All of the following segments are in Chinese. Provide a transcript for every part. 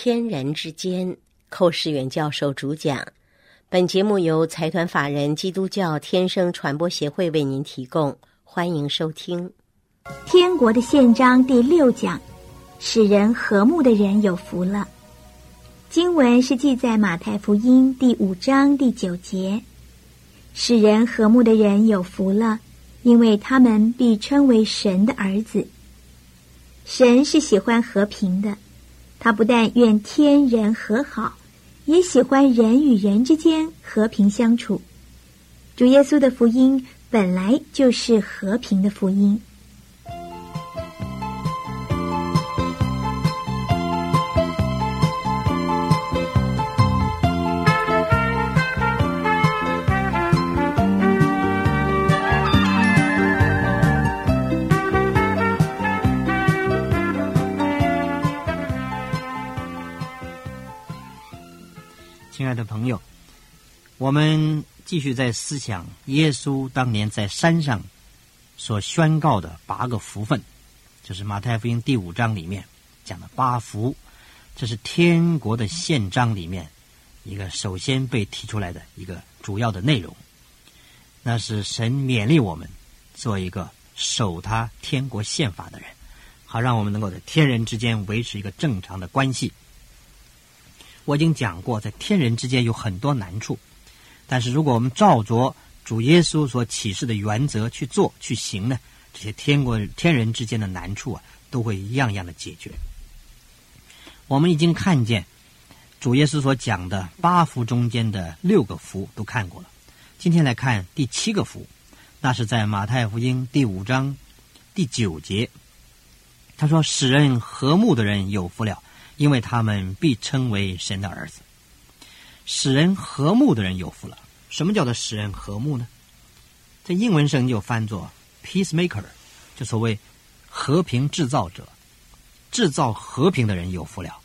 天人之间，寇世远教授主讲。本节目由财团法人基督教天生传播协会为您提供，欢迎收听。天国的宪章第六讲：使人和睦的人有福了。经文是记在马太福音第五章第九节：使人和睦的人有福了，因为他们必称为神的儿子。神是喜欢和平的。他不但愿天人和好，也喜欢人与人之间和平相处。主耶稣的福音本来就是和平的福音。亲爱的朋友，我们继续在思想耶稣当年在山上所宣告的八个福分，就是马太福音第五章里面讲的八福，这是天国的宪章里面一个首先被提出来的一个主要的内容。那是神勉励我们做一个守他天国宪法的人，好让我们能够在天人之间维持一个正常的关系。我已经讲过，在天人之间有很多难处，但是如果我们照着主耶稣所启示的原则去做去行呢，这些天国天人之间的难处啊，都会一样样的解决。我们已经看见主耶稣所讲的八福中间的六个福都看过了，今天来看第七个福，那是在马太福音第五章第九节，他说：“使人和睦的人有福了。”因为他们必称为神的儿子，使人和睦的人有福了。什么叫做使人和睦呢？在英文上就翻作 peacemaker，就所谓和平制造者，制造和平的人有福了。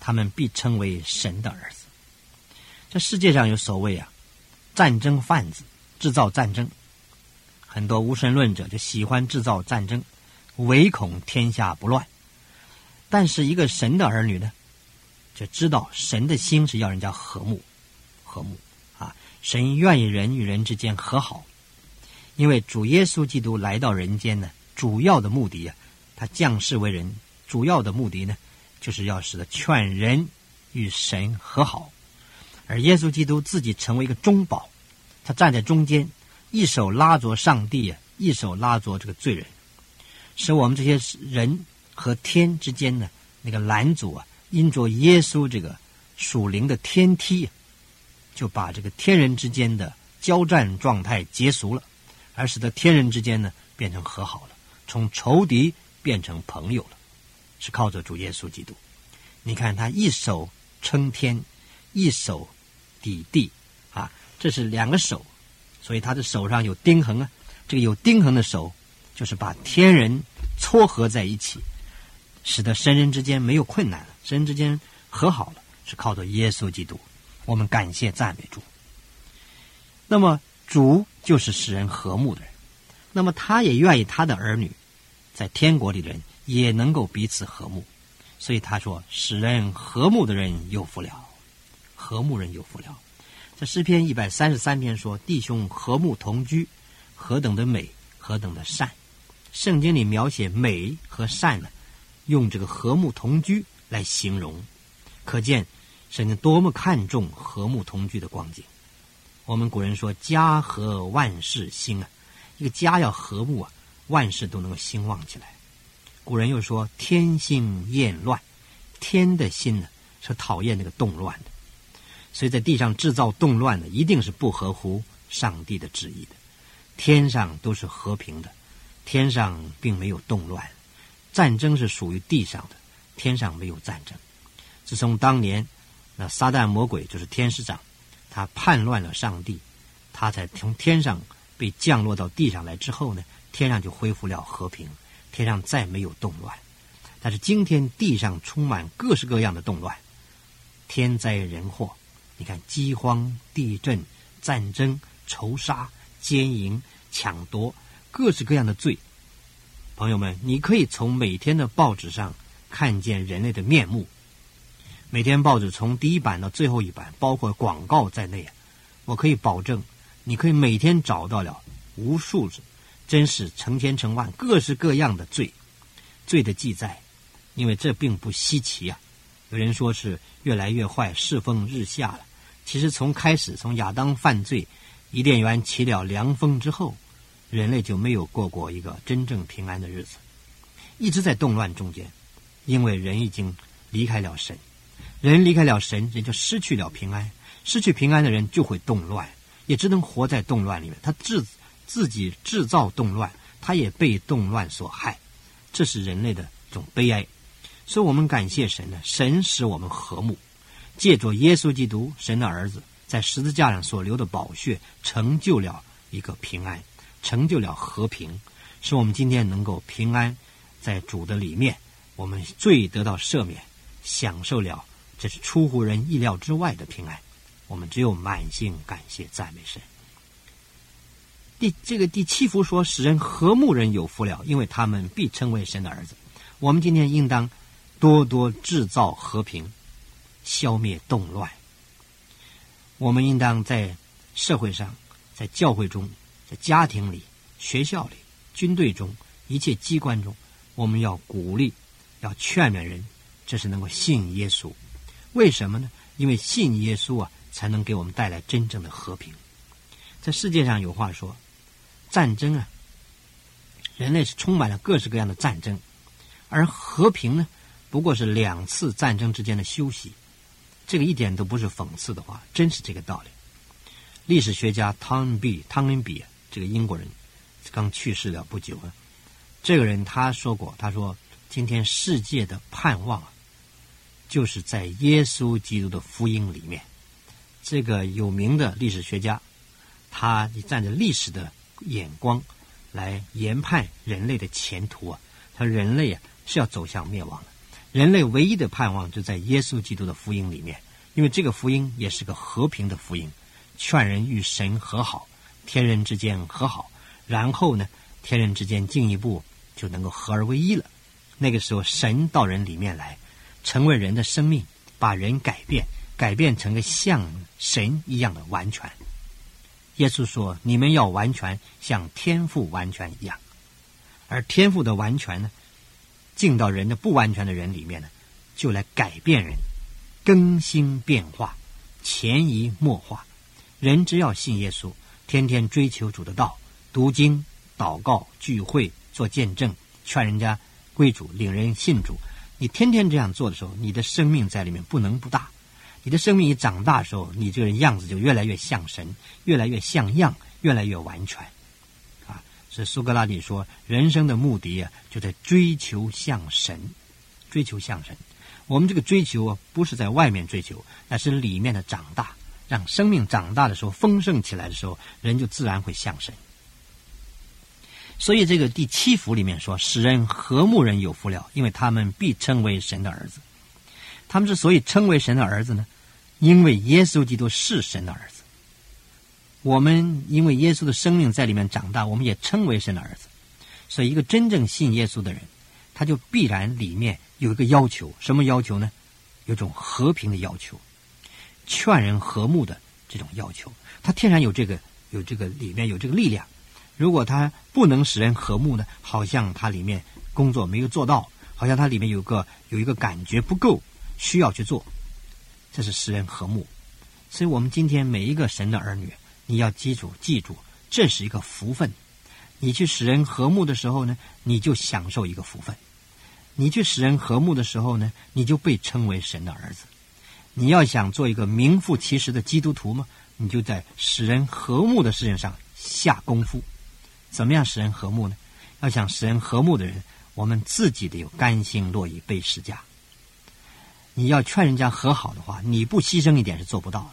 他们必称为神的儿子。这世界上有所谓啊，战争贩子制造战争，很多无神论者就喜欢制造战争，唯恐天下不乱。但是一个神的儿女呢，就知道神的心是要人家和睦，和睦啊！神愿意人与人之间和好，因为主耶稣基督来到人间呢，主要的目的呀，他降世为人，主要的目的呢，就是要使得劝人与神和好，而耶稣基督自己成为一个中保，他站在中间，一手拉着上帝啊，一手拉着这个罪人，使我们这些人。和天之间呢，那个拦阻啊，因着耶稣这个属灵的天梯，就把这个天人之间的交战状态结束了，而使得天人之间呢变成和好了，从仇敌变成朋友了，是靠着主耶稣基督。你看他一手撑天，一手抵地啊，这是两个手，所以他的手上有钉痕啊。这个有钉痕的手，就是把天人撮合在一起。使得神人之间没有困难了，神人之间和好了，是靠着耶稣基督。我们感谢赞美主。那么主就是使人和睦的人，那么他也愿意他的儿女在天国里的人也能够彼此和睦。所以他说：“使人和睦的人有福了，和睦人有福了。”这诗篇一百三十三篇说：“弟兄和睦同居，何等的美，何等的善。”圣经里描写美和善呢？用这个和睦同居来形容，可见神多么看重和睦同居的光景。我们古人说“家和万事兴”啊，一个家要和睦啊，万事都能够兴旺起来。古人又说“天兴厌乱”，天的心呢是讨厌那个动乱的，所以在地上制造动乱的，一定是不合乎上帝的旨意的。天上都是和平的，天上并没有动乱。战争是属于地上的，天上没有战争。自从当年那撒旦魔鬼就是天使长，他叛乱了上帝，他才从天上被降落到地上来之后呢，天上就恢复了和平，天上再没有动乱。但是今天地上充满各式各样的动乱，天灾人祸，你看饥荒、地震、战争、仇杀、奸淫、抢夺，各式各样的罪。朋友们，你可以从每天的报纸上看见人类的面目，每天报纸从第一版到最后一版，包括广告在内，我可以保证，你可以每天找到了无数次，真是成千成万各式各样的罪，罪的记载，因为这并不稀奇啊。有人说是越来越坏，世风日下了。其实从开始，从亚当犯罪，伊甸园起了凉风之后，人类就没有过过一个真正平安的日子，一直在动乱中间，因为人已经离开了神。人离开了神，人就失去了平安。失去平安的人就会动乱，也只能活在动乱里面。他自自己制造动乱，他也被动乱所害。这是人类的一种悲哀。所以我们感谢神呢，神使我们和睦，借着耶稣基督，神的儿子，在十字架上所流的宝血，成就了一个平安，成就了和平，使我们今天能够平安在主的里面，我们罪得到赦免，享受了。这是出乎人意料之外的平安，我们只有满心感谢赞美神。第这个第七福说：“使人和睦人有福了，因为他们必称为神的儿子。”我们今天应当多多制造和平，消灭动乱。我们应当在社会上、在教会中、在家庭里、学校里、军队中一切机关中，我们要鼓励、要劝勉人，这是能够信耶稣。为什么呢？因为信耶稣啊，才能给我们带来真正的和平。在世界上有话说，战争啊，人类是充满了各式各样的战争，而和平呢，不过是两次战争之间的休息。这个一点都不是讽刺的话，真是这个道理。历史学家汤恩比汤恩比这个英国人刚去世了不久啊，这个人他说过，他说今天世界的盼望啊。就是在耶稣基督的福音里面，这个有名的历史学家，他站着历史的眼光来研判人类的前途啊。他说：“人类啊是要走向灭亡的，人类唯一的盼望就在耶稣基督的福音里面，因为这个福音也是个和平的福音，劝人与神和好，天人之间和好，然后呢，天人之间进一步就能够合而为一了。那个时候，神到人里面来。”成为人的生命，把人改变，改变成个像神一样的完全。耶稣说：“你们要完全像天赋完全一样。”而天赋的完全呢，进到人的不完全的人里面呢，就来改变人，更新变化，潜移默化。人只要信耶稣，天天追求主的道，读经、祷告、聚会、做见证，劝人家归主，领人信主。你天天这样做的时候，你的生命在里面不能不大。你的生命一长大时候，你这个人样子就越来越像神，越来越像样，越来越完全。啊，所以苏格拉底说，人生的目的啊，就在追求像神，追求像神。我们这个追求啊，不是在外面追求，那是里面的长大，让生命长大的时候，丰盛起来的时候，人就自然会像神。所以，这个第七福里面说：“使人和睦人有福了，因为他们必称为神的儿子。他们之所以称为神的儿子呢，因为耶稣基督是神的儿子。我们因为耶稣的生命在里面长大，我们也称为神的儿子。所以，一个真正信耶稣的人，他就必然里面有一个要求，什么要求呢？有种和平的要求，劝人和睦的这种要求。他天然有这个，有这个里面有这个力量。”如果他不能使人和睦呢？好像他里面工作没有做到，好像他里面有个有一个感觉不够，需要去做。这是使人和睦。所以我们今天每一个神的儿女，你要记住，记住，这是一个福分。你去使人和睦的时候呢，你就享受一个福分；你去使人和睦的时候呢，你就被称为神的儿子。你要想做一个名副其实的基督徒吗？你就在使人和睦的事情上下功夫。怎么样使人和睦呢？要想使人和睦的人，我们自己得有甘心乐意背十架。你要劝人家和好的话，你不牺牲一点是做不到的。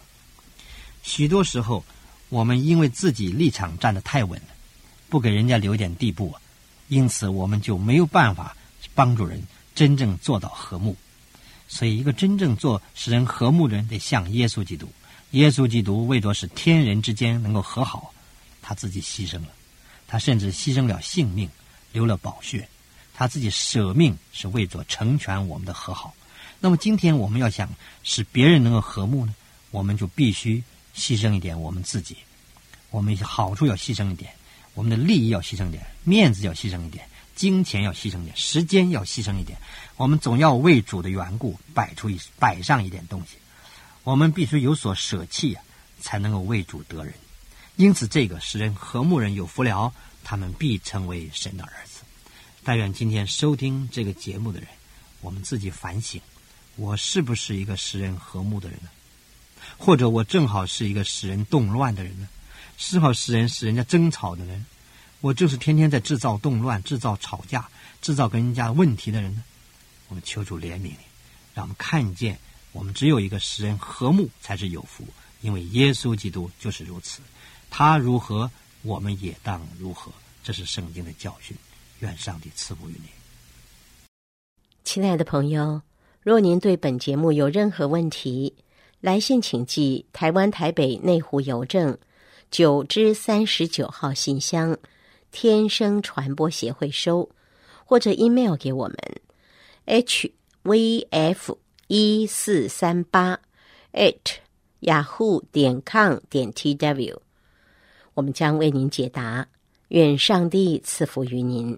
许多时候，我们因为自己立场站得太稳了，不给人家留点地步啊，因此我们就没有办法帮助人真正做到和睦。所以，一个真正做使人和睦的人，得像耶稣基督。耶稣基督为着使天人之间能够和好，他自己牺牲了。他甚至牺牲了性命，流了宝血，他自己舍命是为着成全我们的和好。那么今天我们要想使别人能够和睦呢，我们就必须牺牲一点我们自己，我们好处要牺牲一点，我们的利益要牺牲点，面子要牺牲一点，金钱要牺牲一点，时间要牺牲一点。我们总要为主的缘故摆出一摆上一点东西，我们必须有所舍弃啊，才能够为主得人。因此，这个使人和睦人有福了，他们必成为神的儿子。但愿今天收听这个节目的人，我们自己反省：我是不是一个使人和睦的人呢？或者我正好是一个使人动乱的人呢？是否使人使人家争吵的人？我就是天天在制造动乱、制造吵架、制造跟人家问题的人呢？我们求主怜悯，让我们看见，我们只有一个使人和睦才是有福，因为耶稣基督就是如此。他如何，我们也当如何。这是圣经的教训。愿上帝赐福于你，亲爱的朋友。若您对本节目有任何问题，来信请寄台湾台北内湖邮政九之三十九号信箱，天生传播协会收，或者 email 给我们。hvf 一四三八 at yahoo 点 com 点 tw，我们将为您解答。愿上帝赐福于您。